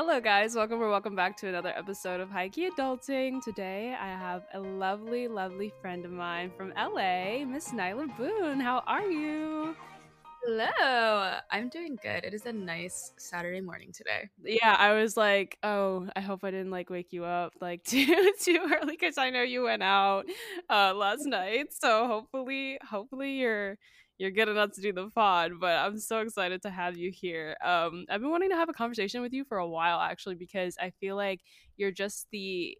Hello, guys. Welcome or welcome back to another episode of Highkey Adulting. Today, I have a lovely, lovely friend of mine from LA, Miss Nylah Boone. How are you? Hello. I'm doing good. It is a nice Saturday morning today. Yeah, I was like, oh, I hope I didn't like wake you up like too too early because I know you went out uh, last night. So hopefully, hopefully you're you're good enough to do the pod, but I'm so excited to have you here. Um, I've been wanting to have a conversation with you for a while actually because I feel like you're just the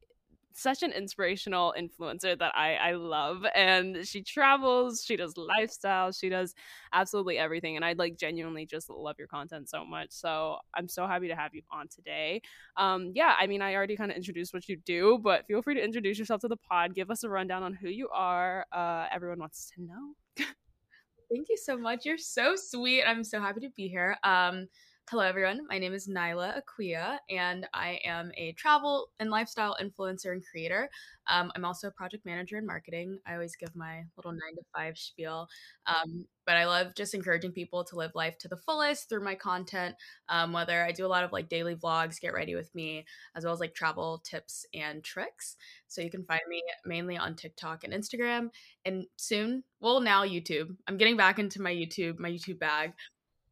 such an inspirational influencer that I, I love. And she travels, she does lifestyle, she does absolutely everything. And I like genuinely just love your content so much. So I'm so happy to have you on today. Um, yeah, I mean, I already kind of introduced what you do, but feel free to introduce yourself to the pod. Give us a rundown on who you are. Uh, everyone wants to know. Thank you so much. You're so sweet. I'm so happy to be here. Um, hello, everyone. My name is Nylah Akua, and I am a travel and lifestyle influencer and creator. Um, I'm also a project manager in marketing. I always give my little nine to five spiel. Um, but I love just encouraging people to live life to the fullest through my content. Um, whether I do a lot of like daily vlogs, get ready with me, as well as like travel tips and tricks. So you can find me mainly on TikTok and Instagram, and soon, well, now YouTube. I'm getting back into my YouTube, my YouTube bag.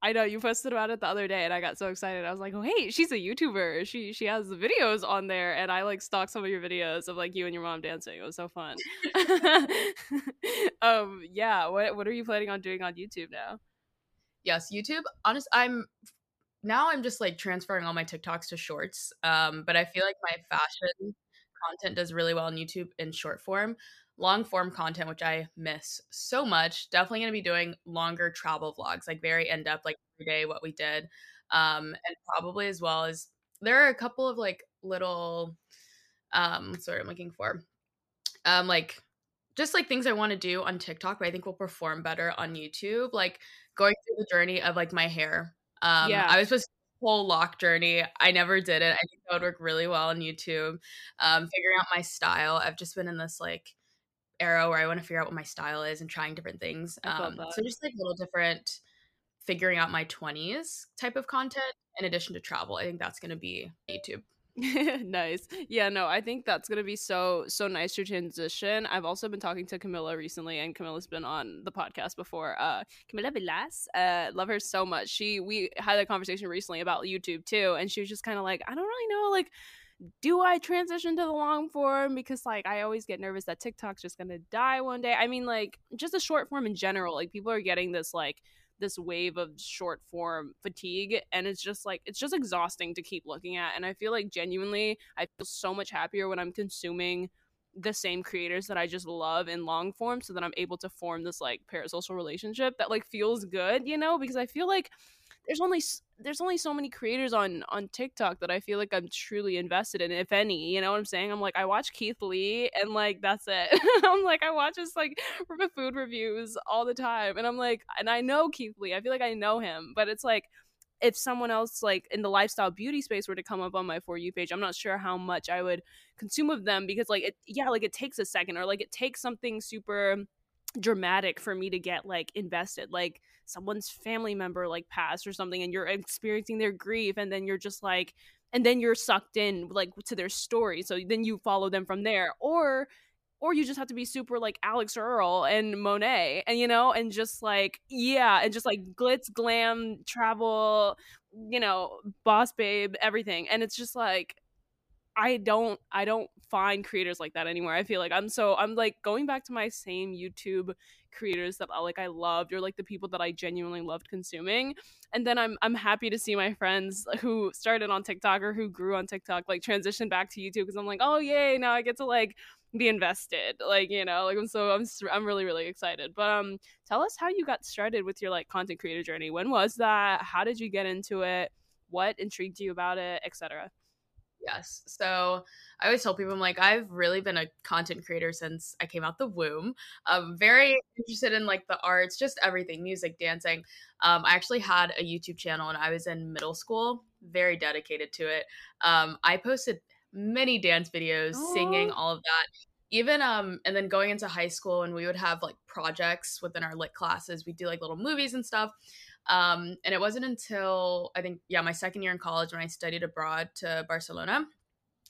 I know you posted about it the other day, and I got so excited. I was like, "Oh, hey, she's a YouTuber. She she has the videos on there." And I like stalked some of your videos of like you and your mom dancing. It was so fun. um, yeah. What what are you planning on doing on YouTube now? Yes, YouTube. Honest, I'm now I'm just like transferring all my TikToks to Shorts. Um, but I feel like my fashion content does really well on YouTube in short form long form content, which I miss so much. Definitely going to be doing longer travel vlogs, like very in depth, like every day what we did. Um, and probably as well as there are a couple of like little, um, sorry, I'm looking for, um, like just like things I want to do on TikTok, but I think will perform better on YouTube. Like going through the journey of like my hair. Um, yeah. I was supposed to whole lock journey. I never did it. I think that would work really well on YouTube. Um, figuring out my style. I've just been in this like era where I want to figure out what my style is and trying different things. Um, so just like little different figuring out my 20s type of content in addition to travel. I think that's going to be YouTube. nice. Yeah, no, I think that's gonna be so so nice to transition. I've also been talking to Camilla recently, and Camilla's been on the podcast before. Uh, Camilla Vilas, uh, love her so much. She we had a conversation recently about YouTube too, and she was just kind of like, I don't really know, like do I transition to the long form? Because like I always get nervous that TikTok's just gonna die one day. I mean, like just a short form in general. Like people are getting this like this wave of short form fatigue and it's just like it's just exhausting to keep looking at and i feel like genuinely i feel so much happier when i'm consuming the same creators that i just love in long form so that i'm able to form this like parasocial relationship that like feels good you know because i feel like there's only there's only so many creators on on TikTok that I feel like I'm truly invested in, if any. You know what I'm saying? I'm like, I watch Keith Lee, and like that's it. I'm like, I watch his like food reviews all the time, and I'm like, and I know Keith Lee. I feel like I know him, but it's like if someone else like in the lifestyle beauty space were to come up on my for you page i'm not sure how much i would consume of them because like it yeah like it takes a second or like it takes something super dramatic for me to get like invested like someone's family member like passed or something and you're experiencing their grief and then you're just like and then you're sucked in like to their story so then you follow them from there or or you just have to be super like Alix Earle and Monet and you know and just like yeah and just like glitz glam travel you know boss babe everything and it's just like I don't I don't find creators like that anymore. I feel like I'm so I'm like going back to my same YouTube creators that I like I loved or like the people that I genuinely loved consuming. And then I'm I'm happy to see my friends who started on TikTok or who grew on TikTok like transition back to YouTube because I'm like, "Oh, yay, now I get to like be invested." Like, you know, like I'm so I'm I'm really really excited. But um tell us how you got started with your like content creator journey. When was that? How did you get into it? What intrigued you about it, etc. Yes. So I always tell people, I'm like, I've really been a content creator since I came out the womb. I'm very interested in like the arts, just everything, music, dancing. Um, I actually had a YouTube channel and I was in middle school, very dedicated to it. Um, I posted many dance videos, oh. singing, all of that. Even um, and then going into high school, and we would have like projects within our lit classes. We do like little movies and stuff. Um, and it wasn't until I think, yeah, my second year in college when I studied abroad to Barcelona,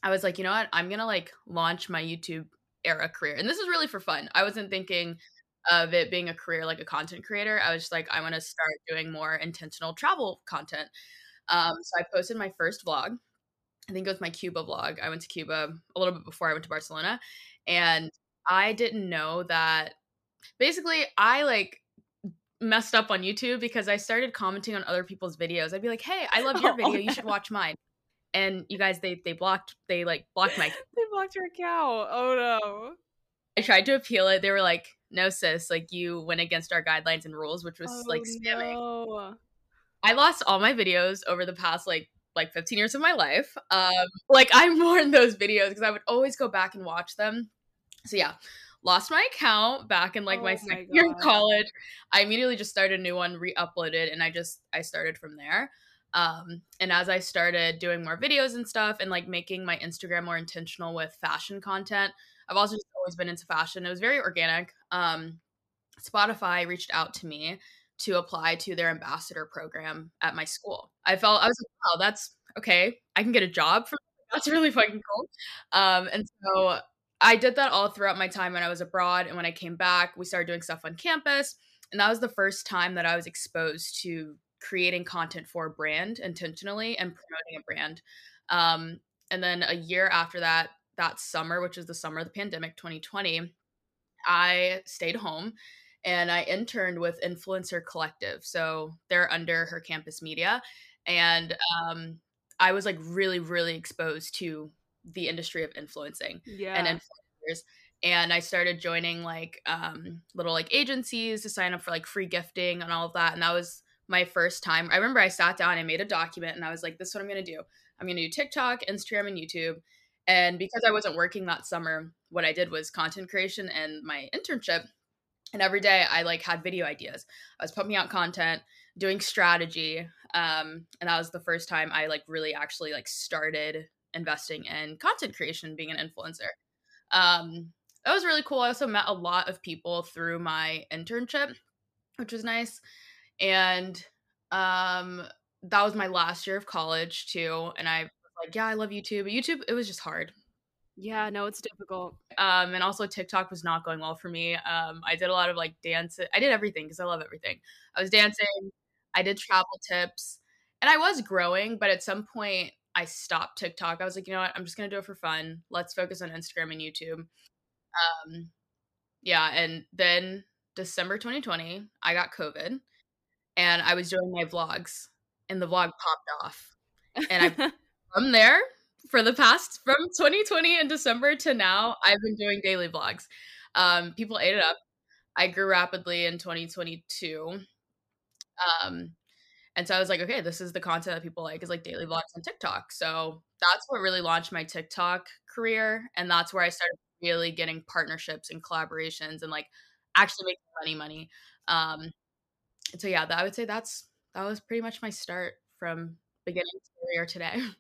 I was like, you know what? I'm going to like launch my YouTube era career. And this is really for fun. I wasn't thinking of it being a career like a content creator. I was just like, I want to start doing more intentional travel content. Um, so I posted my first vlog. I think it was my Cuba vlog. I went to Cuba a little bit before I went to Barcelona. And I didn't know that basically I like messed up on YouTube because I started commenting on other people's videos. I'd be like, "Hey, I love your oh, video. Oh, you should watch mine." And you guys, they they blocked, they like blocked my, they blocked your account. Oh no! I tried to appeal it. They were like, "No, sis, like you went against our guidelines and rules, which was oh, like spamming." No. I lost all my videos over the past like like 15 years of my life. Um, like I mourn those videos because I would always go back and watch them. So yeah, lost my account back in like oh my second year in college. I immediately just started a new one, re-uploaded, and I just I started from there. Um, and as I started doing more videos and stuff and like making my Instagram more intentional with fashion content, I've also just always been into fashion. It was very organic. Um, Spotify reached out to me to apply to their ambassador program at my school. I felt I was like, wow, that's okay. I can get a job from that's really fucking cool. Um, and so I did that all throughout my time when I was abroad. And when I came back, we started doing stuff on campus. And that was the first time that I was exposed to creating content for a brand intentionally and promoting a brand. Um, and then a year after that, that summer, which is the summer of the pandemic, 2020, I stayed home and I interned with Influencer Collective. So they're under her campus media. And um, I was like really, really exposed to the industry of influencing yeah. and influencers and I started joining like um, little like agencies to sign up for like free gifting and all of that. And that was my first time. I remember I sat down, and made a document, and I was like, "This is what I'm gonna do. I'm gonna do TikTok, Instagram, and YouTube." And because I wasn't working that summer, what I did was content creation and my internship. And every day I like had video ideas. I was pumping out content, doing strategy, um, and that was the first time I like really actually like started investing in content creation, being an influencer. Um, that was really cool. I also met a lot of people through my internship, which was nice. And um, that was my last year of college too. And I was like, yeah, I love YouTube. But YouTube, it was just hard. Yeah, no, it's difficult. Um, and also TikTok was not going well for me. Um, I did a lot of like dance. I did everything because I love everything. I was dancing. I did travel tips, and I was growing. But at some point, I stopped TikTok. I was like, you know what? I'm just gonna do it for fun. Let's focus on Instagram and YouTube. Um, yeah, and then December 2020, I got COVID, and I was doing my vlogs, and the vlog popped off, and I from there for the past from 2020 in December to now, I've been doing daily vlogs. Um, people ate it up. I grew rapidly in 2022. Um, and so I was like, okay, this is the content that people like is like daily vlogs on TikTok. So that's what really launched my TikTok career. And that's where I started really getting partnerships and collaborations and like actually making money money. Um so yeah, that, I would say that's that was pretty much my start from beginning to career today.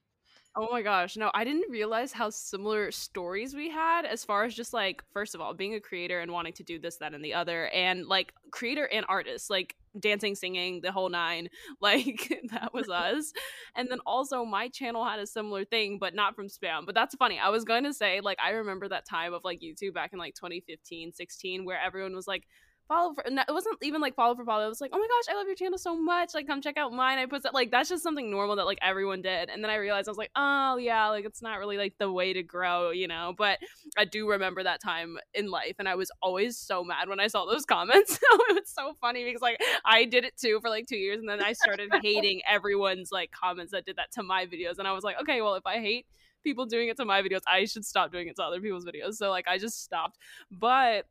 Oh my gosh. No, I didn't realize how similar stories we had as far as just like, first of all, being a creator and wanting to do this, that, and the other, and like creator and artist, like dancing, singing, the whole nine. Like that was us. and then also my channel had a similar thing, but not from spam. But that's funny. I was going to say, like, I remember that time of like YouTube back in like 2015, 16, where everyone was like, follow for it wasn't even like follow for follow it was like oh my gosh i love your channel so much. Like come check out mine. I put that like that's just something normal that like everyone did. And then i realized i was like oh yeah like it's not really like the way to grow you know? But i do remember that time in life and i was always so mad when i saw those comments. It was so funny because like i did it too for like two years and then i started hating everyone's like comments that did that to my videos and i was like okay well if i hate people doing it to my videos i should stop doing it to other people's videos. So like i just stopped. But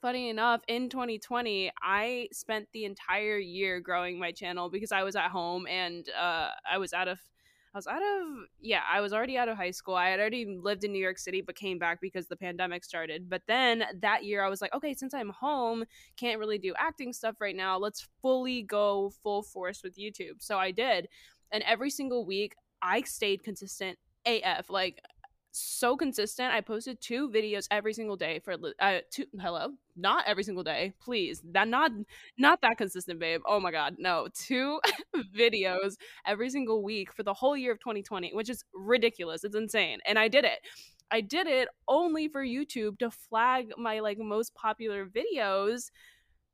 funny enough, in 2020, I spent the entire year growing my channel because I was at home and uh, I was out of. I was out of yeah, I was already out of high school. I had already lived in New York City but came back because the pandemic started. But then that year I was like, okay, since I'm home, can't really do acting stuff right now. Let's fully go full force with YouTube. So I did. And every single week I stayed consistent AF. Like so consistent. I posted two videos every single day for uh two hello, not every single day. Please. That not not that consistent, babe. Oh my god. No. Two videos every single week for the whole year of 2020, which is ridiculous. It's insane. And I did it. I did it only for YouTube to flag my like most popular videos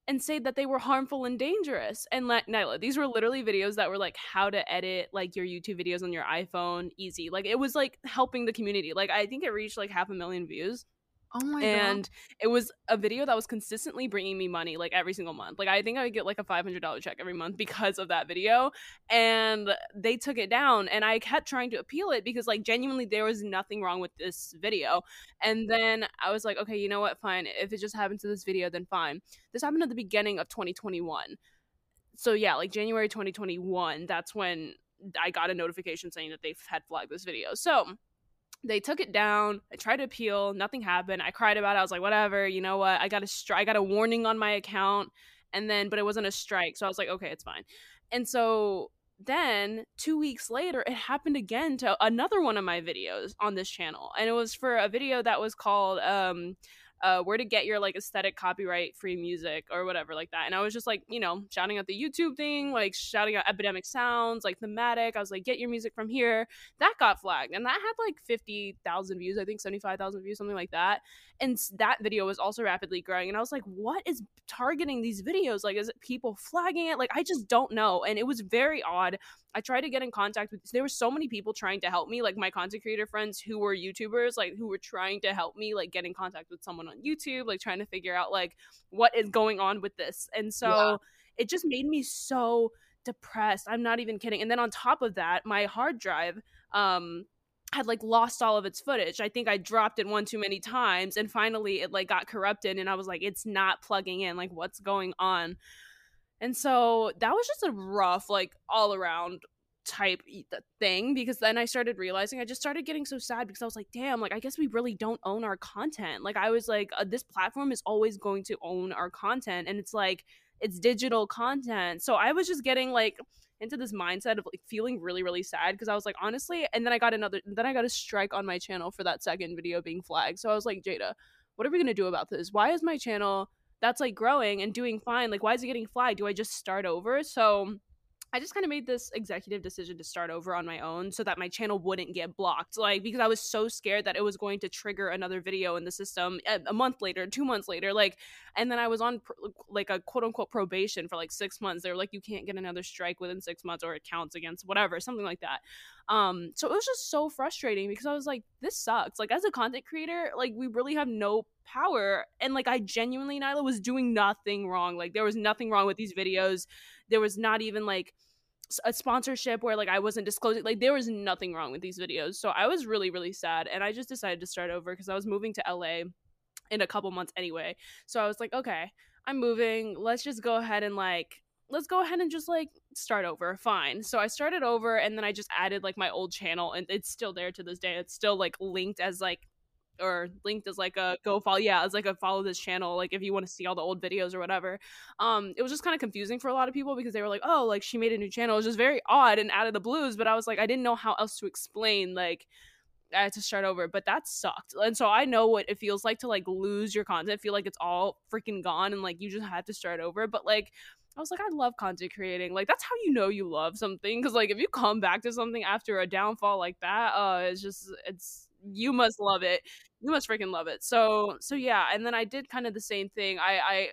and say that they were harmful and dangerous. And like Nylah, these were literally videos that were like how to edit like your YouTube videos on your iPhone easy. Like it was like helping the community. Like I think it reached like half a million views. Oh my and god. it was a video that was consistently bringing me money like every single month. Like I think I would get like a $500 check every month because of that video. And they took it down and I kept trying to appeal it because like genuinely there was nothing wrong with this video. And then I was like, okay, you know what? Fine. If it just happened to this video, then fine. This happened at the beginning of 2021. So yeah, like January 2021, that's when I got a notification saying that they had flagged this video. So they took it down. I tried to appeal, nothing happened. I cried about it. I was like, whatever, you know what? I got a stri- I got a warning on my account, and then but it wasn't a strike, so I was like, okay, it's fine. And so then two weeks later, it happened again to another one of my videos on this channel, and it was for a video that was called um uh, where to get your like aesthetic copyright free music or whatever like that. And I was just like, you know, shouting out the YouTube thing, like shouting out epidemic sounds, like thematic. I was like, get your music from here. That got flagged, and that had like fifty thousand views, I think seventy five thousand views, something like that. And that video was also rapidly growing, and I was like, what is targeting these videos? Like, is it people flagging it? Like, I just don't know. And it was very odd. I tried to get in contact with there were so many people trying to help me, like my content creator friends who were YouTubers, like who were trying to help me, like get in contact with someone on YouTube, like trying to figure out like what is going on with this. And so yeah. it just made me so depressed. I'm not even kidding. And then on top of that, my hard drive um had like lost all of its footage. I think I dropped it one too many times and finally it like got corrupted and I was like it's not plugging in like what's going on. And so that was just a rough, like all around type thing because then I started realizing I just started getting so sad because I was like, damn, like I guess we really don't own our content. Like I was like, uh, this platform is always going to own our content, and it's like it's digital content. So I was just getting like into this mindset of like feeling really really sad because I was like honestly, and then I got another, then I got a strike on my channel for that second video being flagged. So I was like, Jada, what are we gonna do about this? Why is my channel that's like growing and doing fine. Like, why is it getting flagged? Do I just start over? So I just kind of made this executive decision to start over on my own so that my channel wouldn't get blocked. Like, because I was so scared that it was going to trigger another video in the system a, a month later, two months later. Like, and then I was on pr- like a quote unquote probation for like six months. They were like, you can't get another strike within six months or it counts against whatever, something like that. Um, so it was just so frustrating because I was like, this sucks. Like, as a content creator, like, we really have no power. And like, I genuinely, Nylah, was doing nothing wrong. Like, there was nothing wrong with these videos there was not even like a sponsorship where like I wasn't disclosing like there was nothing wrong with these videos. So I was really really sad and I just decided to start over cuz I was moving to LA in a couple months anyway. So I was like, okay, I'm moving. Let's just go ahead and like let's go ahead and just like start over. Fine. So I started over and then I just added like my old channel and it's still there to this day. It's still like linked as like or linked as like a go follow yeah as like a follow this channel like if you want to see all the old videos or whatever um it was just kind of confusing for a lot of people because they were like oh like she made a new channel it was just very odd and out of the blues but i was like i didn't know how else to explain like I had to start over, but that sucked. And so I know what it feels like to like lose your content, feel like it's all freaking gone and like you just had to start over. But like I was like, I love content creating. Like that's how you know you love something. Cause like if you come back to something after a downfall like that, uh it's just it's you must love it. You must freaking love it. So so yeah, and then I did kind of the same thing. I I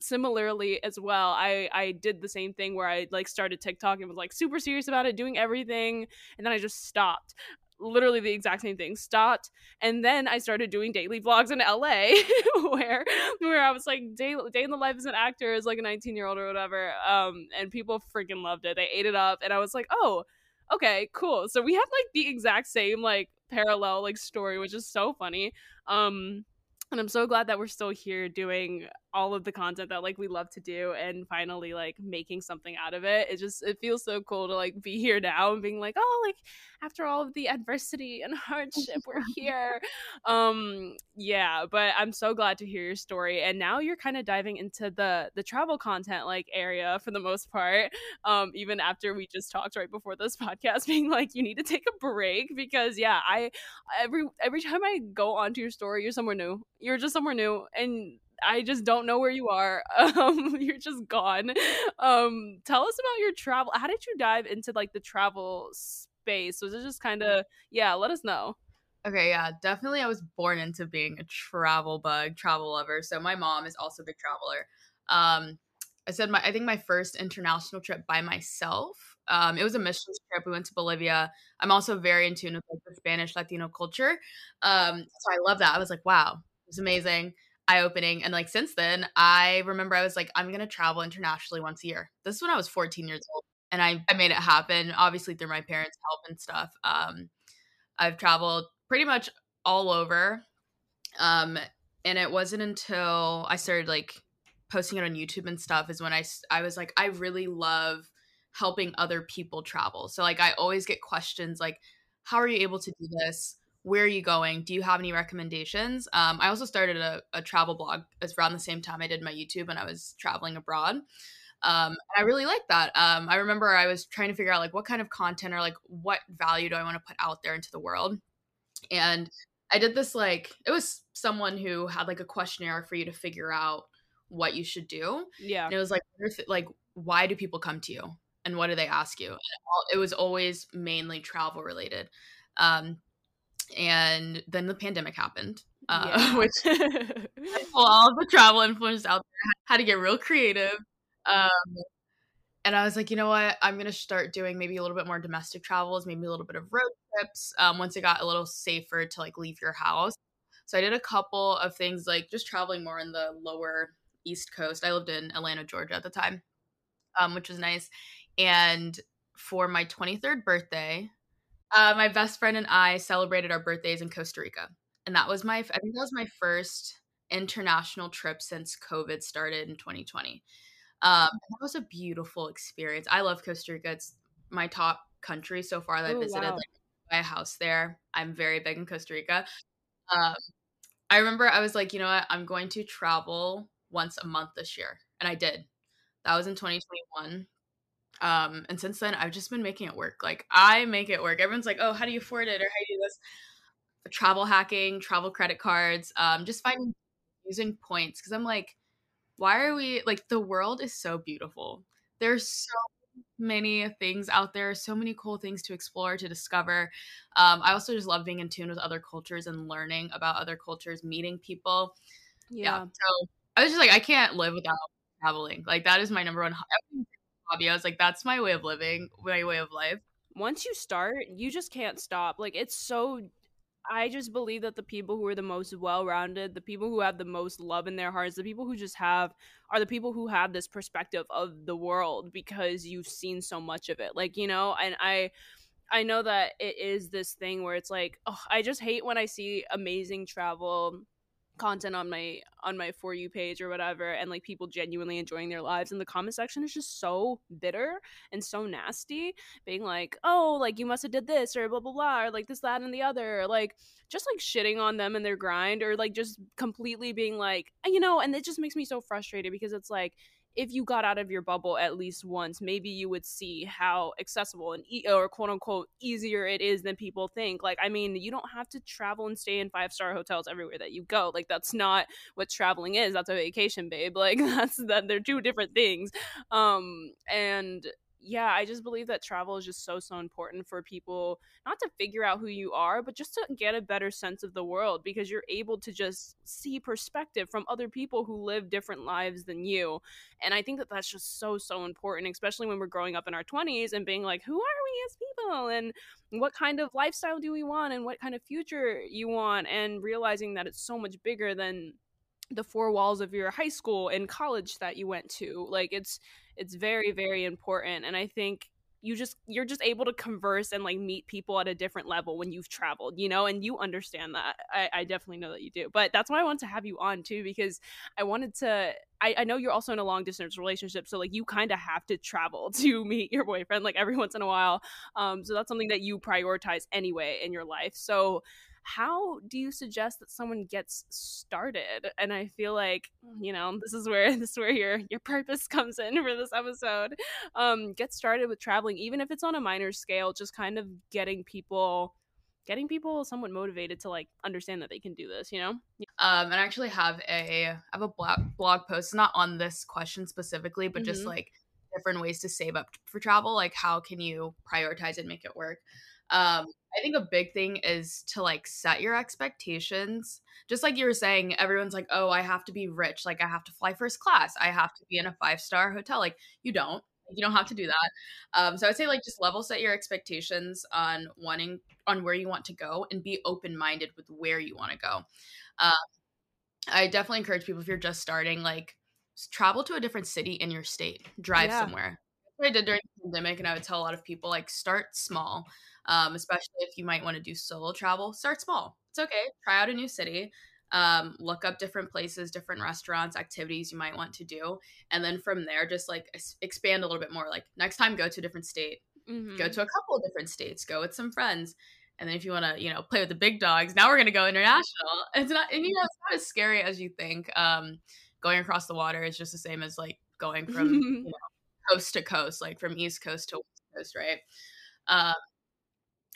similarly as well i i did the same thing where i like started tiktok and was like super serious about it doing everything and then i just stopped literally the exact same thing stopped and then i started doing daily vlogs in la where where i was like day, day in the life as an actor as like a 19 year old or whatever um and people freaking loved it they ate it up and i was like oh okay cool so we have like the exact same like parallel like story, which is so funny. Um, and I'm so glad that we're still here doing all of the content that like we love to do and finally like making something out of it. It just it feels so cool to like be here now and being like, oh, like after all of the adversity and hardship, we're here. um, yeah, but I'm so glad to hear your story. And now you're kind of diving into the the travel content like area for the most part. Um, even after we just talked right before this podcast, being like, you need to take a break because yeah, I every every time I go onto your story, you're somewhere new. You're just somewhere new and I just don't know where you are. Um, you're just gone. Um, tell us about your travel. How did you dive into like the travel space? Was it just kind of yeah? Let us know. Okay, yeah, definitely. I was born into being a travel bug, travel lover. So my mom is also a big traveler. Um, I said my I think my first international trip by myself. Um, it was a missions trip. We went to Bolivia. I'm also very in tune with like the Spanish Latino culture. Um, so I love that. I was like, wow, it's amazing eye opening. And like since then, I remember I was like, I'm gonna travel internationally once a year. This is when I was 14 years old, and I, I made it happen. Obviously through my parents' help and stuff. Um, I've traveled pretty much all over, um, and it wasn't until I started like posting it on YouTube and stuff is when I I was like, I really love helping other people travel. So like I always get questions like, how are you able to do this? Where are you going? Do you have any recommendations? Um, I also started a, a travel blog it's around the same time I did my YouTube and I was traveling abroad. Um, I really like that. Um, I remember I was trying to figure out like what kind of content or like what value do I want to put out there into the world. And I did this like it was someone who had like a questionnaire for you to figure out what you should do. Yeah. And it was like like why do people come to you and what do they ask you? it was always mainly travel related. Um, and then the pandemic happened, uh, yeah. which all the travel influencers out there had to get real creative. Um, and I was like, you know what? I'm gonna start doing maybe a little bit more domestic travels, maybe a little bit of road trips. Um, once it got a little safer to like leave your house, so I did a couple of things like just traveling more in the lower East Coast. I lived in Atlanta, Georgia at the time, um, which was nice. And for my 23rd birthday, uh, my best friend and I celebrated our birthdays in Costa Rica, and that was my I think that was my first international trip since COVID started in 2020. Um, that was a beautiful experience. I love Costa Rica. It's my top country so far that I visited. Wow. Like, buy a house there. I'm very big in Costa Rica. Um, I remember I was like, you know what? I'm going to travel once a month this year, and I did. That was in 2021. Um, and since then, I've just been making it work. Like I make it work. Everyone's like, "Oh, how do you afford it?" or "How do you do this?" Travel hacking, travel credit cards, um, just finding using points because I'm like, why are we like the world is so beautiful. There's so many things out there, so many cool things to explore, to discover. Um, I also just love being in tune with other cultures and learning about other cultures, meeting people. Yeah. yeah. So I was just like, I can't live without traveling. Like that is my number one hobby. I was like, that's my way of living, my way of life. Once you start, you just can't stop. Like it's so I just believe that the people who are the most well-rounded, the people who have the most love in their hearts, the people who just have are the people who have this perspective of the world because you've seen so much of it. Like, you know, and I I know that it is this thing where it's like, oh, I just hate when I see amazing travel content on my on my for you page or whatever and like people genuinely enjoying their lives and the comment section is just so bitter and so nasty being like oh like you must have did this or blah blah blah or like this that and the other or, like just like shitting on them and their grind or like just completely being like you know and it just makes me so frustrated because it's like if you got out of your bubble at least once, maybe you would see how accessible and e- or quote unquote easier it is than people think. Like, I mean, you don't have to travel and stay in five star hotels everywhere that you go. Like, that's not what traveling is. That's a vacation, babe. Like, that's that they're two different things. Um, and yeah, I just believe that travel is just so, so important for people not to figure out who you are, but just to get a better sense of the world because you're able to just see perspective from other people who live different lives than you. And I think that that's just so, so important, especially when we're growing up in our 20s and being like, who are we as people? And what kind of lifestyle do we want? And what kind of future you want? And realizing that it's so much bigger than the four walls of your high school and college that you went to like it's it's very very important and i think you just you're just able to converse and like meet people at a different level when you've traveled you know and you understand that. I, I definitely know that you do but that's why i wanted to have you on too because i wanted to I, I know you're also in a long distance relationship so like you kind of have to travel to meet your boyfriend like every once in a while um so that's something that you prioritize anyway in your life so how do you suggest that someone gets started? And i feel like you know this is where this is where your your purpose comes in for this episode. Um get started with traveling even if it's on a minor scale just kind of getting people getting people somewhat motivated to like understand that they can do this you know? Um and i actually have a I have a blog blog post not on this question specifically but mm-hmm. just like different ways to save up for travel like how can you prioritize and make it work um I think a big thing is to like set your expectations. Just like you were saying, everyone's like, oh, I have to be rich. Like, I have to fly first class. I have to be in a five star hotel. Like, you don't. You don't have to do that. Um, so I'd say like just level set your expectations on wanting on where you want to go and be open minded with where you want to go. Um, I definitely encourage people if you're just starting, like travel to a different city in your state, drive yeah. somewhere. I did during the pandemic, and I would tell a lot of people like start small um, especially if you might want to do solo travel. Start small. It's okay. Try out a new city. Um, look up different places, different restaurants, activities you might want to do, and then from there, just like expand a little bit more. Like next time, go to a different state. Mm-hmm. Go to a couple of different states. Go with some friends. And then if you want to, you know, play with the big dogs, now we're going to go international. It's not, and you know, it's not as scary as you think. Um, going across the water is just the same as like going from you know, coast to coast, like from east coast to west coast, right? Um,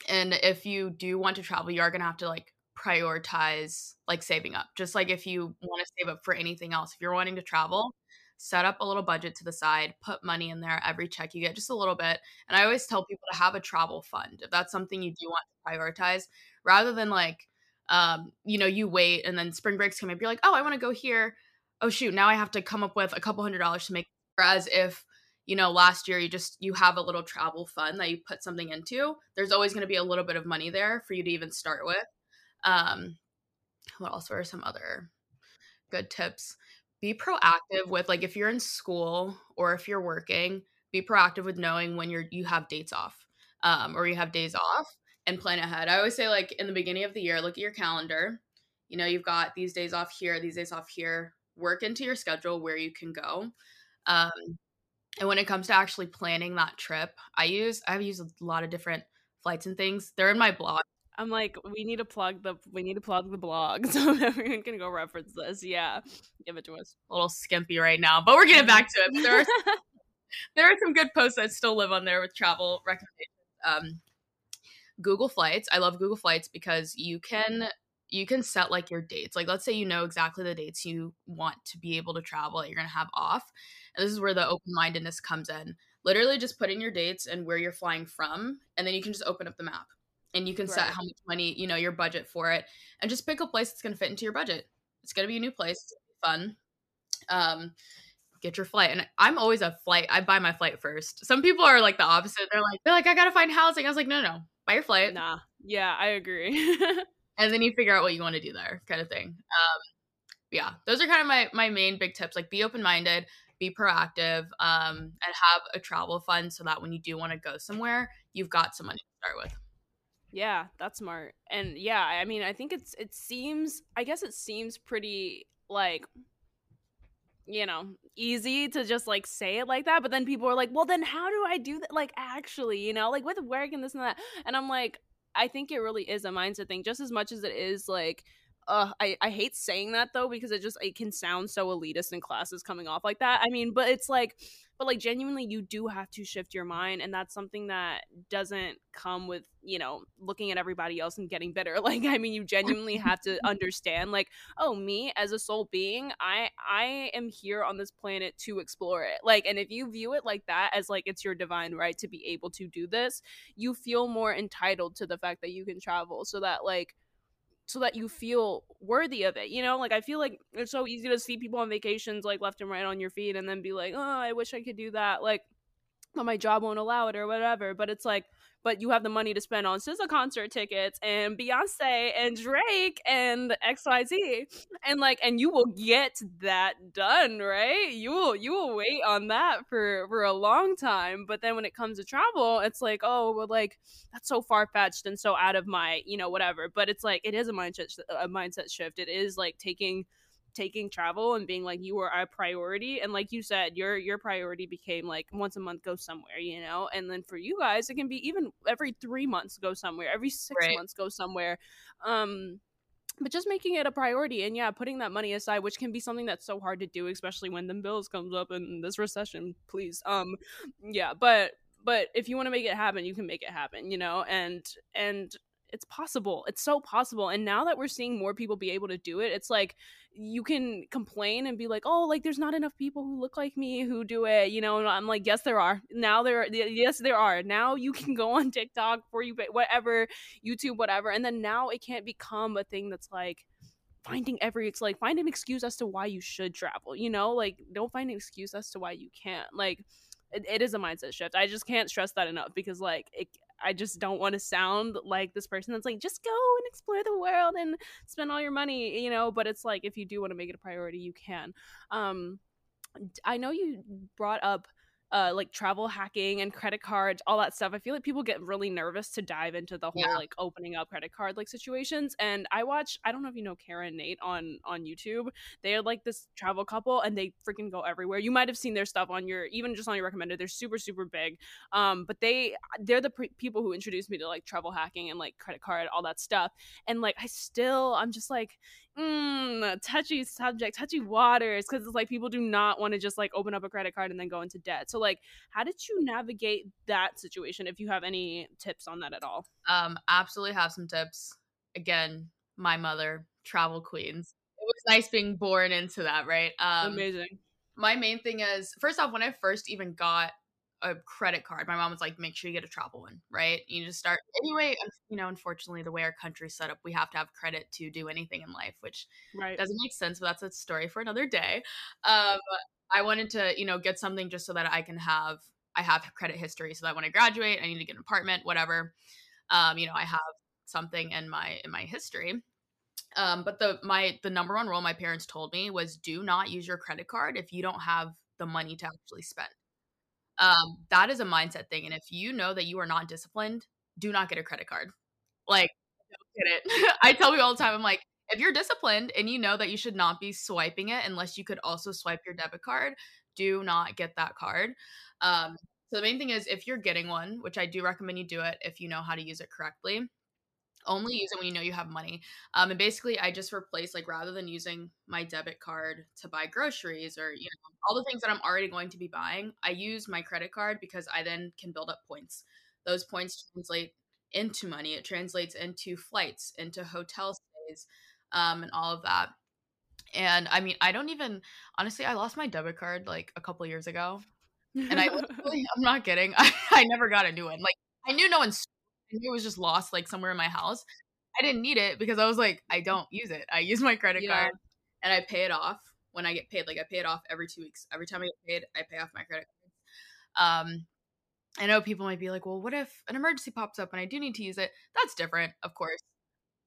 and if you do want to travel you are going to have to like prioritize like saving up. Just like if you want to save up for anything else if you're wanting to travel set up a little budget to the side put money in there every check you get just a little bit. And i always tell people to have a travel fund if that's something you do want to prioritize rather than like um you know you wait and then spring breaks come up you're like oh i want to go here. Oh shoot now i have to come up with a couple hundred dollars to make whereas if you know last year you just you have a little travel fund that you put something into there's always going to be a little bit of money there for you to even start with. Um what else? Are some other good tips? Be proactive with like if you're in school or if you're working be proactive with knowing when you're you have dates off um, or you have days off and plan ahead. I always say like in the beginning of the year look at your calendar. You know you've got these days off here these days off here. Work into your schedule where you can go. Um, and when it comes to actually planning that trip, I use I've used a lot of different flights and things. They're in my blog. I'm like, we need to plug the we need to plug the blog so everyone can go reference this. Yeah, give it to us. A little skimpy right now, but we're getting back to it. There are, there are some good posts that still live on there with travel recommendations. Um, Google Flights. I love Google Flights because you can you can set like your dates. Like let's say you know exactly the dates you want to be able to travel that you're going to have off. And this is where the open-mindedness comes in. Literally just put in your dates and where you're flying from and then you can just open up the map and you can right. set how much money, you know, your budget for it and just pick a place that's going to fit into your budget. It's going to be a new place, fun. Um get your flight. And I'm always a flight. I buy my flight first. Some people are like the opposite. They're like, they're like, I gotta find housing. I was like, no, no, buy your flight. Nah. Yeah, I agree. and then you figure out what you want to do there, kind of thing. Um, yeah, those are kind of my my main big tips. Like, be open minded, be proactive, um, and have a travel fund so that when you do want to go somewhere, you've got some money to start with. Yeah, that's smart. And yeah, I mean, I think it's it seems I guess it seems pretty like you know, easy to just like say it like that, but then people are like, "Well, then how do I do that like actually, you know, like with work and this and that." And I'm like, I think it really is a mindset thing, just as much as it is like uh, I, I hate saying that though because it just it can sound so elitist in classes coming off like that. I mean, but it's like but like genuinely you do have to shift your mind and that's something that doesn't come with you know looking at everybody else and getting bitter like i mean you genuinely have to understand like oh me as a soul being i i am here on this planet to explore it like and if you view it like that as like it's your divine right to be able to do this you feel more entitled to the fact that you can travel so that like so that you feel worthy of it. You know, like I feel like it's so easy to see people on vacations like left and right on your feed and then be like, "Oh, I wish I could do that." Like but my job won't allow it or whatever. But it's like, but you have the money to spend on SZA concert tickets and Beyonce and Drake and XYZ. And like and you will get that done, right? You will you will wait on that for for a long time. But then when it comes to travel, it's like, oh well like that's so far fetched and so out of my, you know, whatever. But it's like it is a mindset a mindset shift. It is like taking taking travel and being like you were a priority and like you said your your priority became like once a month go somewhere you know and then for you guys it can be even every three months go somewhere every six right. months go somewhere um but just making it a priority and yeah putting that money aside which can be something that's so hard to do especially when the bills comes up in this recession please um yeah but but if you want to make it happen you can make it happen you know and and it's possible it's so possible and now that we're seeing more people be able to do it it's like you can complain and be like, oh, like there's not enough people who look like me who do it, you know. And I'm like, yes, there are. Now there, are, yes, there are. Now you can go on TikTok for you, whatever, YouTube, whatever, and then now it can't become a thing that's like finding every. It's like find an excuse as to why you should travel. You know, like don't find an excuse as to why you can't. Like it, it is a mindset shift. I just can't stress that enough because like it, I just don't want to sound like this person that's like, just go and explore the world and spend all your money, you know. But it's like, if you do want to make it a priority, you can. Um, I know you brought up uh, like travel hacking and credit cards, all that stuff. I feel like people get really nervous to dive into the whole yeah. like opening up credit card like situations. And I watch, I don't know if you know Kara and Nate on on YouTube. They're like this travel couple, and they freaking go everywhere. You might have seen their stuff on your even just on your recommended. They're super super big. Um, but they they're the pre- people who introduced me to like travel hacking and like credit card, all that stuff. And like I still, I'm just like mm, touchy subject, touchy waters, because it's like people do not want to just like open up a credit card and then go into debt. So like, how did you navigate that situation? If you have any tips on that at all? Um, absolutely have some tips. Again, my mother, travel queens. It was nice being born into that, right? Um, Amazing. My main thing is, first off, when I first even got a credit card. My mom was like, make sure you get a travel one, right? You just start anyway. You know, unfortunately, the way our country's set up, we have to have credit to do anything in life, which right. doesn't make sense. But that's a story for another day. Um, I wanted to, you know, get something just so that I can have I have credit history, so that when I graduate, I need to get an apartment, whatever. Um, you know, I have something in my in my history. Um, but the my the number one rule my parents told me was do not use your credit card if you don't have the money to actually spend. Um, that is a mindset thing. And if you know that you are not disciplined, do not get a credit card. Like, don't get it. I tell people all the time, I'm like, if you're disciplined and you know that you should not be swiping it unless you could also swipe your debit card, do not get that card. Um, so the main thing is if you're getting one, which I do recommend you do it if you know how to use it correctly, only use it when you know you have money. Um, and basically, I just replace like rather than using my debit card to buy groceries or you know all the things that I'm already going to be buying, I use my credit card because I then can build up points. Those points translate into money. It translates into flights, into hotel stays, um, and all of that. And I mean, I don't even honestly. I lost my debit card like a couple years ago, and I I'm not kidding. I, I never got a new one. Like I knew no one's it was just lost like somewhere in my house. I didn't need it because I was like, I don't use it. I use my credit yeah. card and I pay it off when I get paid. Like I pay it off every two weeks. Every time I get paid, I pay off my credit cards. Um, I know people might be like, well, what if an emergency pops up and I do need to use it? That's different, of course.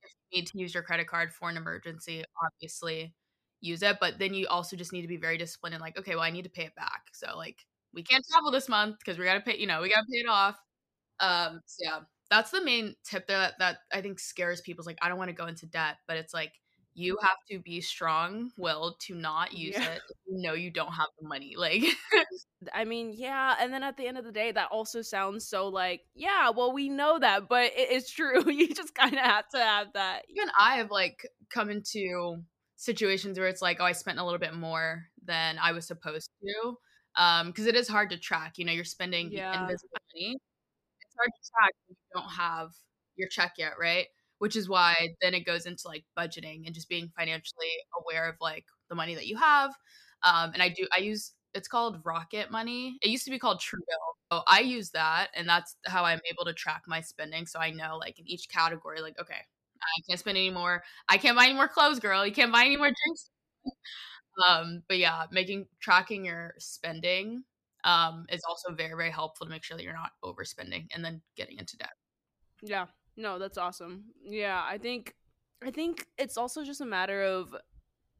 If you need to use your credit card for an emergency, obviously use it. But then you also just need to be very disciplined and like, okay, well, I need to pay it back. So like we can't travel this month because we gotta pay, you know, we gotta pay it off. Um, so yeah, that's the main tip that that I think scares people. Is like I don't want to go into debt, but it's like you have to be strong willed to not use yeah. it you know you don't have the money. Like I mean, yeah, and then at the end of the day that also sounds so like, yeah, well we know that, but it is true. you just kind of have to have that. Even I have like come into situations where it's like, oh, I spent a little bit more than I was supposed to. Um, because it is hard to track, you know, you're spending yeah. invisible money hard to track you don't have your check yet, right? Which is why then it goes into like budgeting and just being financially aware of like the money that you have. Um, and I do, I use, it's called Rocket Money. It used to be called Truebill. So I use that, and that's how I'm able to track my spending. So I know like in each category, like okay, I can't spend any more. I can't buy any more clothes, girl. You can't buy any more drinks. um, but yeah, making tracking your spending um, is also very, very helpful to make sure that you're not overspending and then getting into debt. Yeah. No, that's awesome. Yeah, I think I think it's also just a matter of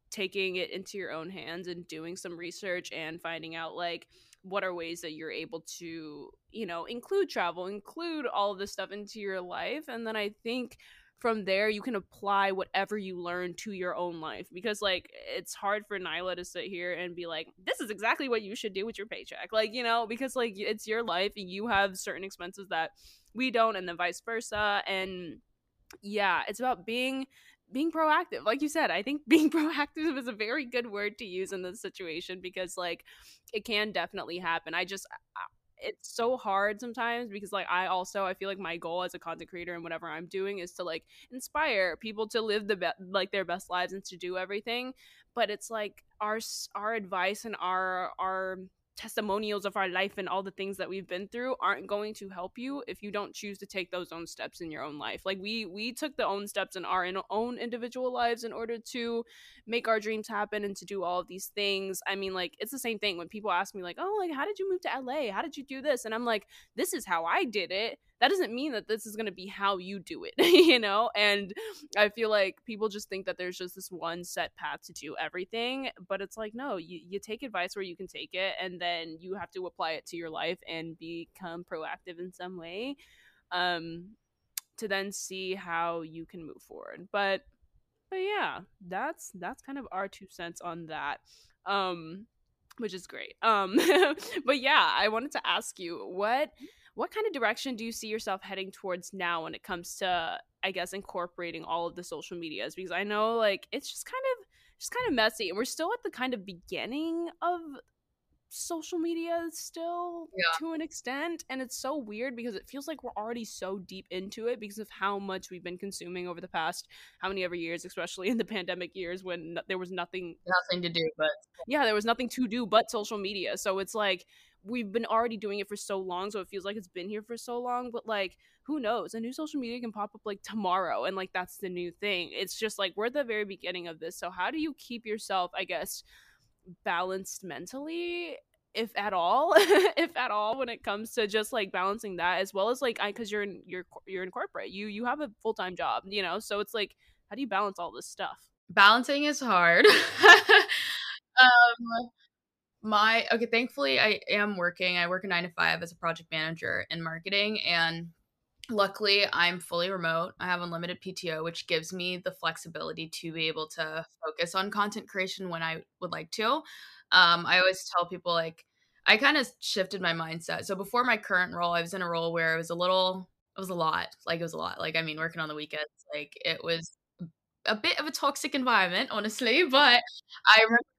taking it into your own hands and doing some research and finding out like what are ways that you're able to, you know, include travel, include all of this stuff into your life and then I think from there you can apply whatever you learn to your own life because like it's hard for Nylah to sit here and be like this is exactly what you should do with your paycheck like you know because like it's your life and you have certain expenses that we don't and then vice versa and yeah it's about being being proactive. Like you said i think being proactive is a very good word to use in this situation because like it can definitely happen. I just it's so hard sometimes because like I also I feel like my goal as a content creator and whatever I'm doing is to like inspire people to live the be- like their best lives and to do everything. But it's like our our advice and our our testimonials of our life and all the things that we've been through aren't going to help you if you don't choose to take those own steps in your own life. Like we we took the own steps in our own individual lives in order to make our dreams happen and to do all of these things. I mean like it's the same thing when people ask me like oh like how did you move to la how did you do this? And i'm like this is how i did it that doesn't mean that this is going to be how you do it, you know? And I feel like people just think that there's just this one set path to do everything, but it's like, no, you, you take advice where you can take it, and then you have to apply it to your life and become proactive in some way um, to then see how you can move forward. But but yeah, that's that's kind of our two cents on that. Um which is great. Um but yeah, I wanted to ask you what what kind of direction do you see yourself heading towards now when it comes to i guess incorporating all of the social medias because i know like it's just kind of just kind of messy and we're still at the kind of beginning of social media still yeah. to an extent and it's so weird because it feels like we're already so deep into it because of how much we've been consuming over the past how many ever years especially in the pandemic years when no- there was nothing nothing to do but yeah there was nothing to do but social media so it's like we've been already doing it for so long so it feels like it's been here for so long but like who knows? A new social media can pop up like tomorrow and like that's the new thing. It's just like we're at the very beginning of this so how do you keep yourself i guess balanced mentally if at all? If at all when it comes to just like balancing that as well as like i because you're in you're you're in corporate. You you have a full-time job you know? So it's like how do you balance all this stuff? Balancing is hard. Um my okay thankfully i am working i work a nine to five as a project manager in marketing and luckily i'm fully remote i have unlimited pto which gives me the flexibility to be able to focus on content creation when i would like to. Um, i always tell people like i kind of shifted my mindset. So before my current role i was in a role where it was a little it was a lot like it was a lot. Like i mean working on the weekends like it was a bit of a toxic environment honestly but i remember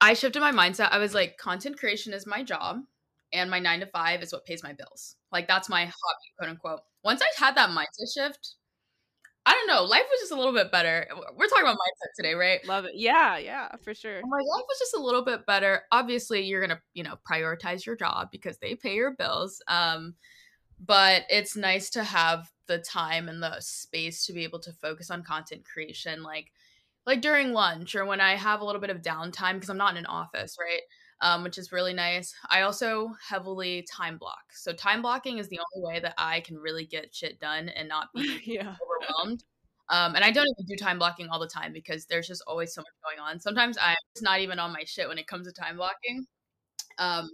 I shifted my mindset. I was like, content creation is my job, and my nine to five is what pays my bills. Like that's my hobby, quote unquote. Once I had that mindset shift, I don't know, life was just a little bit better. We're talking about mindset today, right? Love it. Yeah, yeah, for sure. My life was just a little bit better. Obviously, you're gonna, you know, prioritize your job because they pay your bills. Um, but it's nice to have the time and the space to be able to focus on content creation. Like like during lunch or when I have a little bit of downtime because I'm not in an office, right? Um, which is really nice. I also heavily time block. So time blocking is the only way that I can really get shit done and not be yeah. overwhelmed. Um, and I don't even do time blocking all the time because there's just always so much going on. Sometimes I'm just not even on my shit when it comes to time blocking. Um,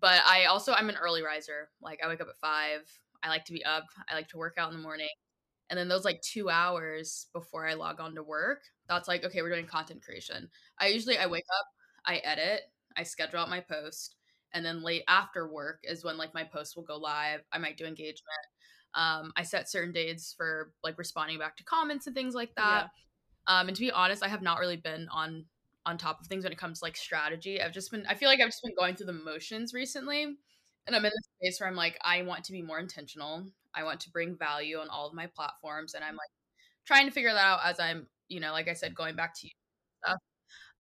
but I also I'm an early riser. Like I wake up at five. I like to be up. I like to work out in the morning. And then those like two hours before I log on to work, that's like, okay, we're doing content creation. I usually I wake up, I edit, I schedule out my post, and then late after work is when like my post will go live. I might do engagement. Um, I set certain dates for like responding back to comments and things like that. Yeah. Um, and to be honest, I have not really been on on top of things when it comes to like strategy. I've just been I feel like I've just been going through the motions recently. And I'm in this space where I'm like, I want to be more intentional. I want to bring value on all of my platforms. And I'm like trying to figure that out as I'm, you know, like I said, going back to you. Stuff.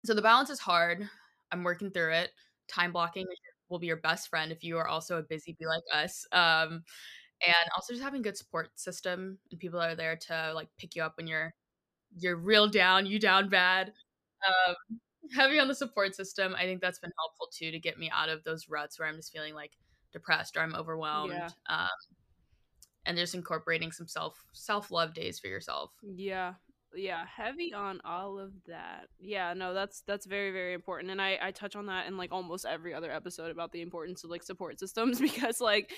So the balance is hard. I'm working through it. Time blocking will be your best friend if you are also a busy bee like us. Um, and also just having good support system and people that are there to like pick you up when you're you're real down, you down bad. Um, Having on the support system, I think that's been helpful too to get me out of those ruts where I'm just feeling like depressed or I'm overwhelmed. Yeah. Um, and just incorporating some self self love days for yourself. Yeah. Yeah, heavy on all of that. Yeah, no, that's that's very very important, and I I touch on that in like almost every other episode about the importance of like support systems because like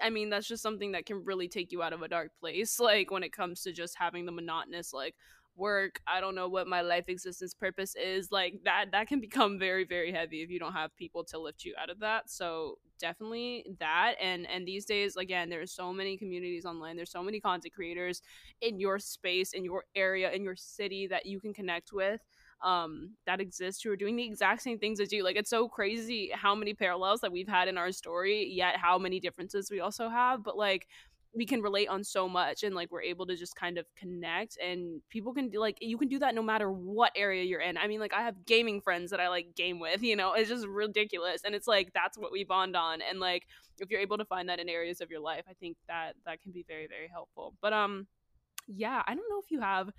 I mean that's just something that can really take you out of a dark place like when it comes to just having the monotonous like work i don't know what my life existence purpose is like that that can become very very heavy if you don't have people to lift you out of that so definitely that and and these days again there's so many communities online there's so many content creators in your space in your area in your city that you can connect with um that exist who are doing the exact same things as you. Like it's so crazy how many parallels that we've had in our story yet how many differences we also have but like we can relate on so much and like we're able to just kind of connect and people can do like you can do that no matter what area you're in. I mean like i have gaming friends that i like game with you know? It's just ridiculous and it's like that's what we bond on and like if you're able to find that in areas of your life i think that that can be very very helpful. But um yeah i don't know if you have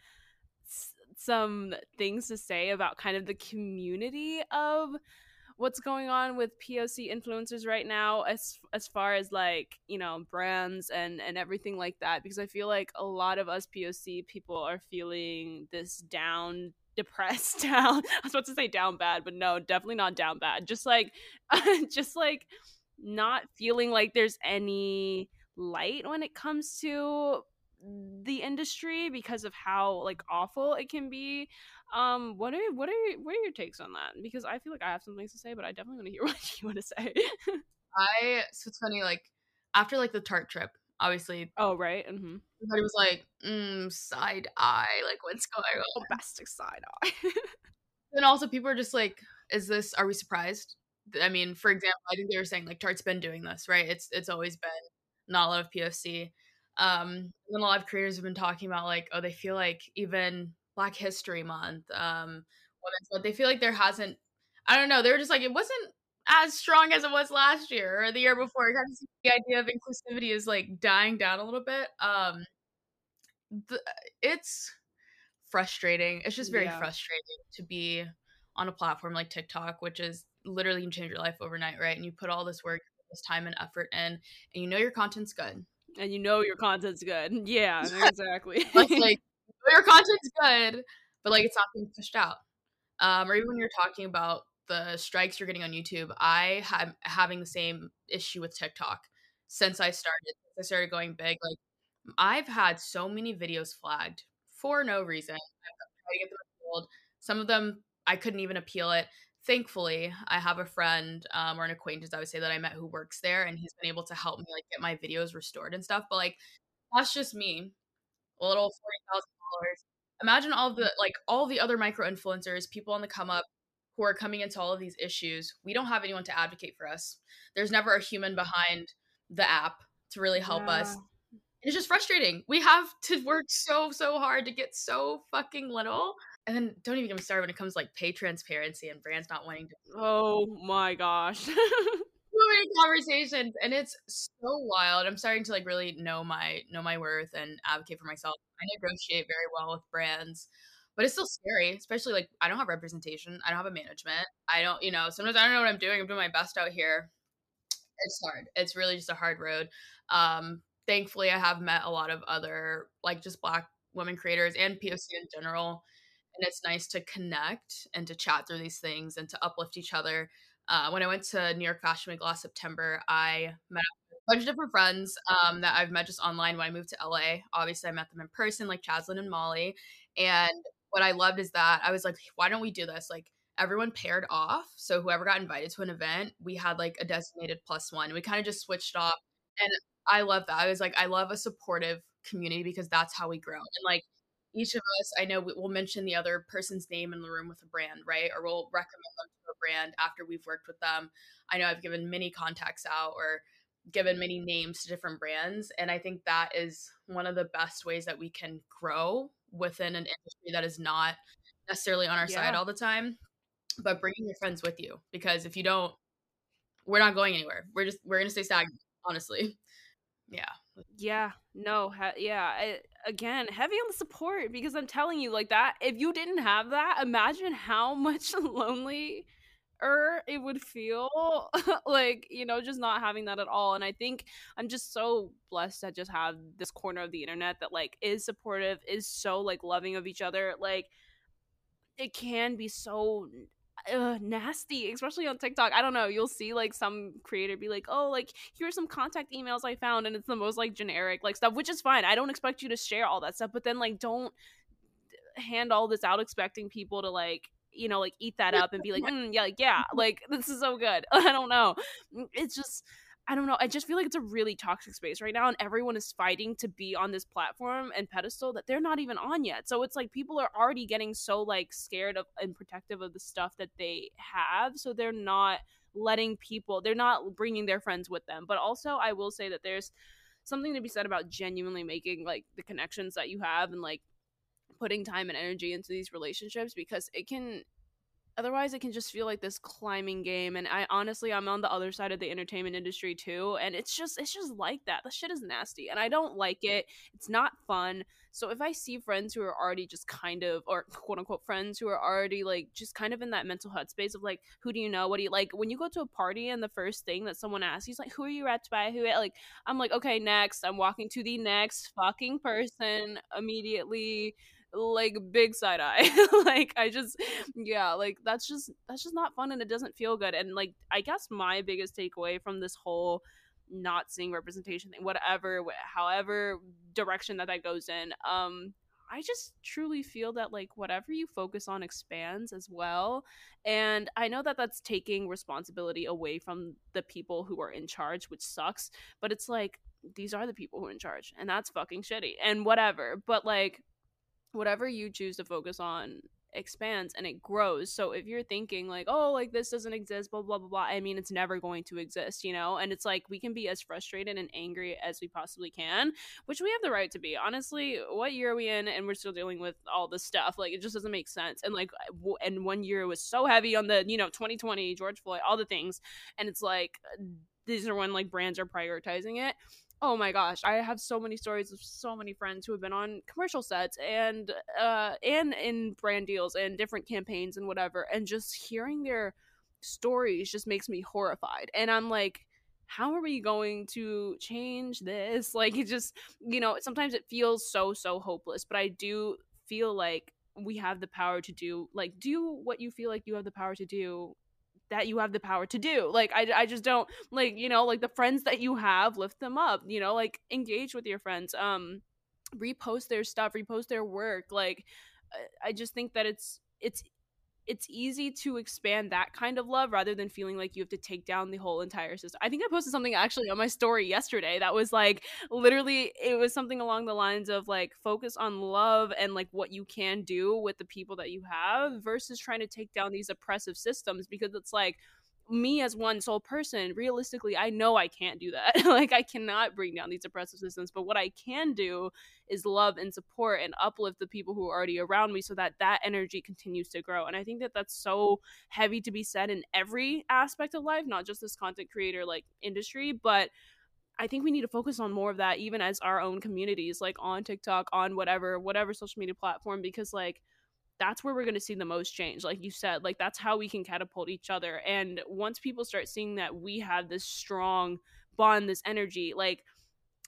s- some things to say about kind of the community of what's going on with POC influencers right now as as far as like, you know, brands and and everything like that because I feel like a lot of us POC people are feeling this down depressed down. I was about to say down bad, but no, definitely not down bad. Just like just like not feeling like there's any light when it comes to the industry because of how like awful it can be um, what are what are what are your takes on that? Because I feel like I have some things to say, but I definitely want to hear what you want to say. I so it's funny like after like the Tarte trip, obviously. Oh right. Mm-hmm. Everybody was like, mm, side eye, like what's going on? Bombastic side eye. and also people are just like, is this? Are we surprised? I mean, for example, I think they were saying like Tarte's been doing this, right? It's it's always been not a lot of POC. Um, and then a lot of creators have been talking about like, oh, they feel like even Black History Month, um, they feel like there hasn't. I don't know. They were just like it wasn't as strong as it was last year or the year before. Kind of the idea of inclusivity is like dying down a little bit. Um, the, it's frustrating. It's just very yeah. frustrating to be on a platform like TikTok, which is literally can change your life overnight, right? And you put all this work, this time and effort in, and you know your content's good, and you know your content's good. Yeah, exactly. like your content's good, but like it's not being pushed out. Um, or even when you're talking about the strikes you're getting on YouTube, I am having the same issue with TikTok since I started. Since I started going big, like I've had so many videos flagged for no reason. To get them. Some of them I couldn't even appeal it. Thankfully, I have a friend um, or an acquaintance I would say that I met who works there, and he's been able to help me like get my videos restored and stuff. But like that's just me a little forty thousand dollars. Imagine all the like all the other micro influencers, people on the come up who are coming into all of these issues. We don't have anyone to advocate for us. There's never a human behind the app to really help yeah. us. it's just frustrating. We have to work so so hard to get so fucking little. And then don't even get me started when it comes to, like pay transparency and brands not wanting to. Oh my gosh. conversations and it's so wild i'm starting to like really know my know my worth and advocate for myself i negotiate very well with brands but it's still scary especially like i don't have representation i don't have a management i don't you know sometimes i don't know what i'm doing i'm doing my best out here. It's hard it's really just a hard road um thankfully i have met a lot of other like just black women creators and poc in general and it's nice to connect and to chat through these things and to uplift each other uh, when I went to New York Fashion Week last September, I met a bunch of different friends um, that I've met just online when I moved to LA. Obviously, I met them in person, like Chaslin and Molly. And what I loved is that I was like, why don't we do this? Like, everyone paired off. So whoever got invited to an event, we had like a designated plus one. We kind of just switched off. And I love that. I was like, I love a supportive community because that's how we grow. And like, each of us, I know we'll mention the other person's name in the room with a brand, right? Or we'll recommend them brand after we've worked with them. I know I've given many contacts out or given many names to different brands. And I think that is one of the best ways that we can grow within an industry that is not necessarily on our yeah. side all the time, but bringing your friends with you. Because if you don't, we're not going anywhere. We're just, we're going to stay stagnant, honestly. Yeah. Yeah. No. Ha- yeah. I, again heavy on the support because i'm telling you like that if you didn't have that imagine how much lonely er it would feel like you know just not having that at all and i think i'm just so blessed to just have this corner of the internet that like is supportive is so like loving of each other like it can be so uh, nasty, especially on TikTok. I don't know. You'll see like some creator be like, "Oh, like here's some contact emails I found," and it's the most like generic like stuff, which is fine. I don't expect you to share all that stuff, but then like don't hand all this out expecting people to like you know like eat that up and be like, mm, yeah, like, yeah, like this is so good. I don't know. It's just I don't know. I just feel like it's a really toxic space right now, and everyone is fighting to be on this platform and pedestal that they're not even on yet. So it's like people are already getting so like scared of and protective of the stuff that they have, so they're not letting people. They're not bringing their friends with them. But also, I will say that there's something to be said about genuinely making like the connections that you have and like putting time and energy into these relationships because it can otherwise it can just feel like this climbing game and i honestly i'm on the other side of the entertainment industry too and it's just it's just like that. The shit is nasty and i don't like it. It's not fun. So if i see friends who are already just kind of or quote unquote friends who are already like just kind of in that mental headspace of like who do you know? What do you like when you go to a party and the first thing that someone asks you is like who are you wrapped by who like i'm like okay next i'm walking to the next fucking person immediately like big side eye like i just yeah like that's just that's just not fun and it doesn't feel good and like i guess my biggest takeaway from this whole not seeing representation thing whatever however direction that that goes in um I just truly feel that like whatever you focus on expands as well. And I know that that's taking responsibility away from the people who are in charge, which sucks, but it's like these are the people who are in charge and that's fucking shitty and whatever. But like whatever you choose to focus on expands and it grows. So if you're thinking like, oh, like this doesn't exist, blah blah blah blah, I mean, it's never going to exist, you know. And it's like we can be as frustrated and angry as we possibly can, which we have the right to be. Honestly, what year are we in, and we're still dealing with all this stuff? Like it just doesn't make sense. And like, and one year was so heavy on the you know 2020 George Floyd, all the things, and it's like these are when like brands are prioritizing it oh my gosh i have so many stories of so many friends who have been on commercial sets and uh and in brand deals and different campaigns and whatever and just hearing their stories just makes me horrified and i'm like how are we going to change this? Like it just you know sometimes it feels so so hopeless but i do feel like we have the power to do like do what you feel like you have the power to do that you have the power to do. Like I, I just don't like you know like the friends that you have lift them up. You know like engage with your friends. Um, repost their stuff, repost their work. Like I just think that it's it's it's easy to expand that kind of love rather than feeling like you have to take down the whole entire system. I think I posted something actually on my story yesterday that was like literally it was something along the lines of like focus on love and like what you can do with the people that you have versus trying to take down these oppressive systems because it's like me as one sole person, realistically, I know I can't do that. like, I cannot bring down these oppressive systems. But what I can do is love and support and uplift the people who are already around me so that that energy continues to grow. And I think that that's so heavy to be said in every aspect of life, not just this content creator like industry, but I think we need to focus on more of that even as our own communities, like on TikTok, on whatever, whatever social media platform, because like that's where we're going to see the most change like you said like that's how we can catapult each other and once people start seeing that we have this strong bond this energy like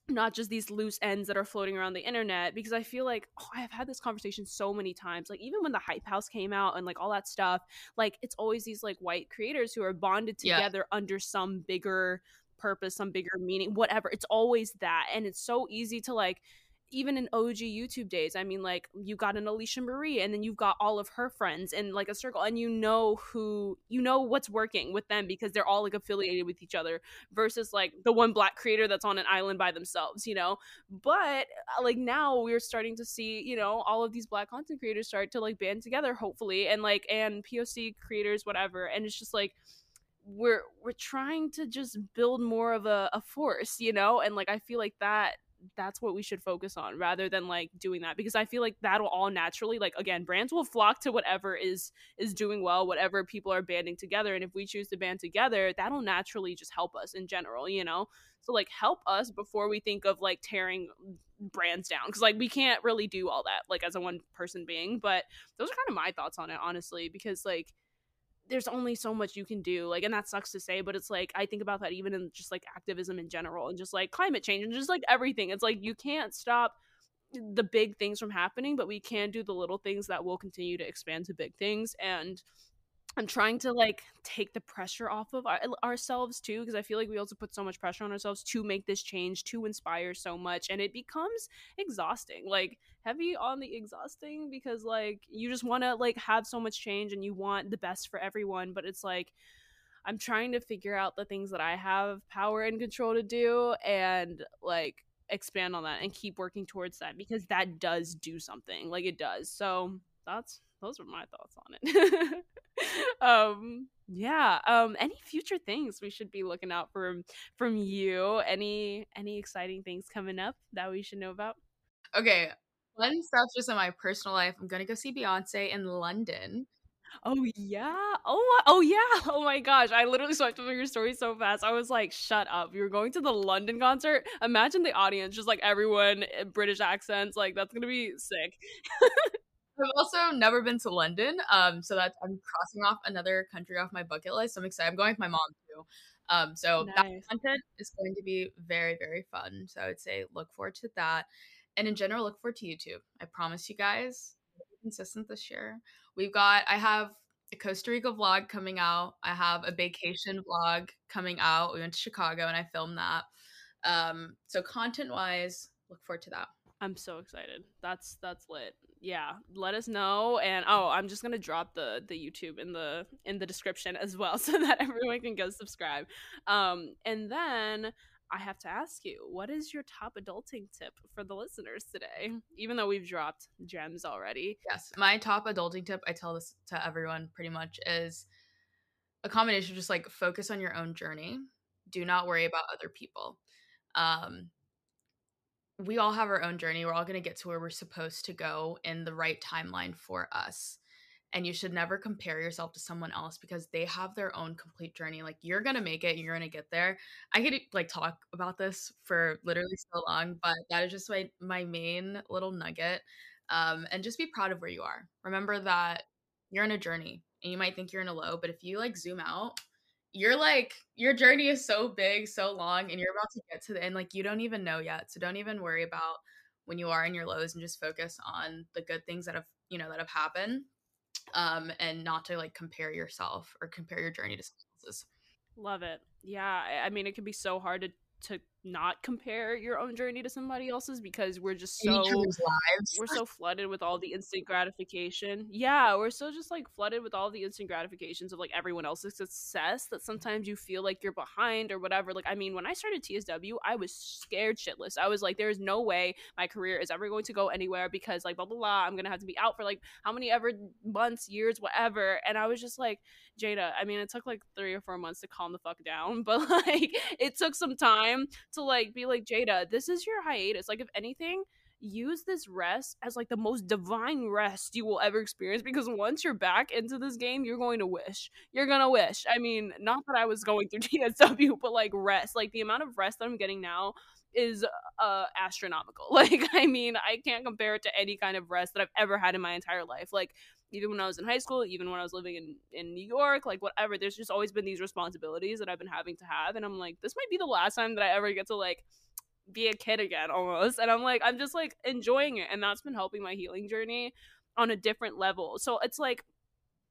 not just these loose ends that are floating around the internet because i feel like oh, i have had this conversation so many times like even when the hype house came out and like all that stuff like it's always these like white creators who are bonded together yeah. under some bigger purpose some bigger meaning whatever it's always that and it's so easy to like even in OG YouTube days, I mean, like you got an Alisha Marie, and then you've got all of her friends and like a circle, and you know who you know what's working with them because they're all like affiliated with each other versus like the one black creator that's on an island by themselves, you know. But uh, like now we're starting to see, you know, all of these black content creators start to like band together, hopefully, and like and POC creators, whatever, and it's just like we're we're trying to just build more of a, a force, you know, and like I feel like that that's what we should focus on rather than like doing that because i feel like that'll all naturally like again brands will flock to whatever is is doing well whatever people are banding together and if we choose to band together that'll naturally just help us in general you know? So like help us before we think of like tearing brands down because like we can't really do all that like as a one person being but those are kind of my thoughts on it honestly because like there's only so much you can do like and that sucks to say but it's like i think about that even in just like activism in general and just like climate change and just like everything. It's like you can't stop the big things from happening but we can do the little things that will continue to expand to big things and I'm trying to like take the pressure off of our, ourselves too because I feel like we also put so much pressure on ourselves to make this change to inspire so much and it becomes exhausting like heavy on the exhausting because like you just want to like have so much change and you want the best for everyone but it's like I'm trying to figure out the things that I have power and control to do and like expand on that and keep working towards that because that does do something like it does so that's those are my thoughts on it um yeah um any future things we should be looking out for from you any any exciting things coming up that we should know about okay fun stuff just in my personal life i'm gonna go see beyonce in london Oh yeah. Oh oh yeah. Oh my gosh. I literally swiped over your story so fast. I was like, shut up. You were going to the London concert. Imagine the audience, just like everyone eh, British accents. Like that's gonna be sick. I've also never been to London, um, so that I'm crossing off another country off my bucket list. I'm excited. I'm going with my mom too. Um, so nice. that content is going to be very, very fun. So I would say look forward to that. And in general, look forward to YouTube. I promise you guys, consistent this year. We've got I have a Costa Rica vlog coming out. I have a vacation vlog coming out. We went to Chicago and I filmed that. Um, so content wise, look forward to that. I'm so excited. That's that's lit. Yeah, let us know. And oh, I'm just gonna drop the the YouTube in the in the description as well, so that everyone can go subscribe. Um, and then I have to ask you, what is your top adulting tip for the listeners today? Even though we've dropped gems already. Yes, my top adulting tip, I tell this to everyone pretty much, is a combination of just like focus on your own journey. Do not worry about other people. Um, we all have our own journey. We're all going to get to where we're supposed to go in the right timeline for us. And you should never compare yourself to someone else because they have their own complete journey. Like you're going to make it, you're going to get there. I could like talk about this for literally so long, but that is just my my main little nugget. Um and just be proud of where you are. Remember that you're in a journey and you might think you're in a low, but if you like zoom out you're like your journey is so big, so long, and you're about to get to the end. Like you don't even know yet. So don't even worry about when you are in your lows and just focus on the good things that have, you know, that have happened. Um, and not to like compare yourself or compare your journey to someone else's. Love it. Yeah. I mean, it can be so hard to to not compare your own journey to somebody else's because we're just so we're so flooded with all the instant gratification. Yeah, we're so just like flooded with all the instant gratifications of like everyone else's success that sometimes you feel like you're behind or whatever. Like I mean, when I started TSW, I was scared shitless. I was like there is no way my career is ever going to go anywhere because like blah blah blah, I'm going to have to be out for like how many ever months, years, whatever. And I was just like, Jada, I mean, it took like 3 or 4 months to calm the fuck down, but like it took some time to like be like Jada, this is your hiatus. Like if anything, use this rest as like the most divine rest you will ever experience because once you're back into this game, you're going to wish. You're gonna wish. I mean, not that I was going through TSW, but like rest. Like the amount of rest that I'm getting now is uh astronomical. Like I mean, I can't compare it to any kind of rest that I've ever had in my entire life. Like even when I was in high school, even when I was living in in New York, like whatever, there's just always been these responsibilities that I've been having to have and I'm like this might be the last time that I ever get to like be a kid again almost. And I'm like I'm just like enjoying it and that's been helping my healing journey on a different level. So it's like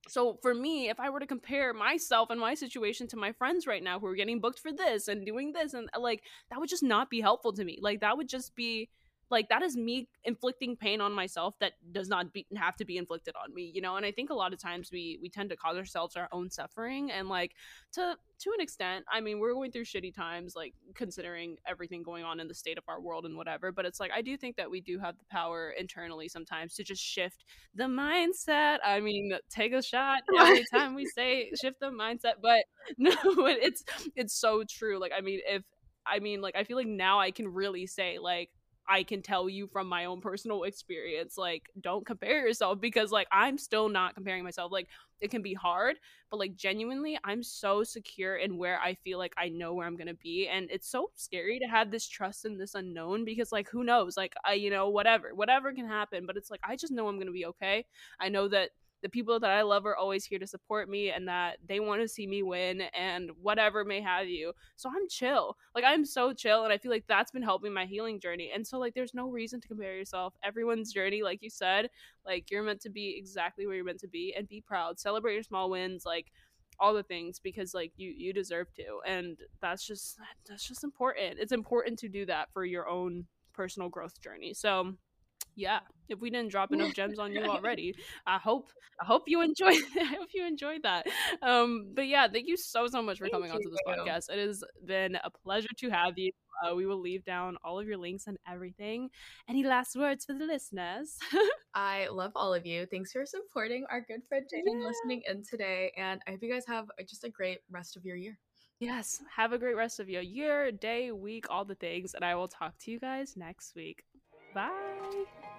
so for me, if I were to compare myself and my situation to my friends right now who are getting booked for this and doing this and like that would just not be helpful to me. Like that would just be like that is me inflicting pain on myself that does not be, have to be inflicted on me you know? And i think a lot of times we we tend to cause ourselves our own suffering and like to to an extent i mean we're going through shitty times like considering everything going on in the state of our world and whatever but it's like i do think that we do have the power internally sometimes to just shift the mindset. I mean take a shot every time we say shift the mindset but no it's it's so true like i mean if I mean, like, I feel like now I can really say, like, I can tell you from my own personal experience, like, don't compare yourself because, like, I'm still not comparing myself. Like, it can be hard, but, like, genuinely, I'm so secure in where I feel like I know where I'm gonna be. And it's so scary to have this trust in this unknown because, like, who knows? Like, I, you know, whatever, whatever can happen. But it's like, I just know I'm gonna be okay. I know that the people that I love are always here to support me and that they want to see me win and whatever may have you. So I'm chill. Like I'm so chill and I feel like that's been helping my healing journey. And so like there's no reason to compare yourself. Everyone's journey, like you said, like you're meant to be exactly where you're meant to be and be proud. Celebrate your small wins, like all the things because like you you deserve to. And that's just that's just important. It's important to do that for your own personal growth journey. So yeah if we didn't drop enough gems on you already i hope i hope you enjoy i hope you enjoyed that. Um but yeah thank you so so much for thank coming onto this podcast. It has been a pleasure to have you. Uh, we will leave down all of your links and everything. Any last words for the listeners? I love all of you. Thanks for supporting our good friend jane yeah. and listening in today and i hope you guys have just a great rest of your year. Yes, have a great rest of your year, day, week, all the things, and I will talk to you guys next week. Bye.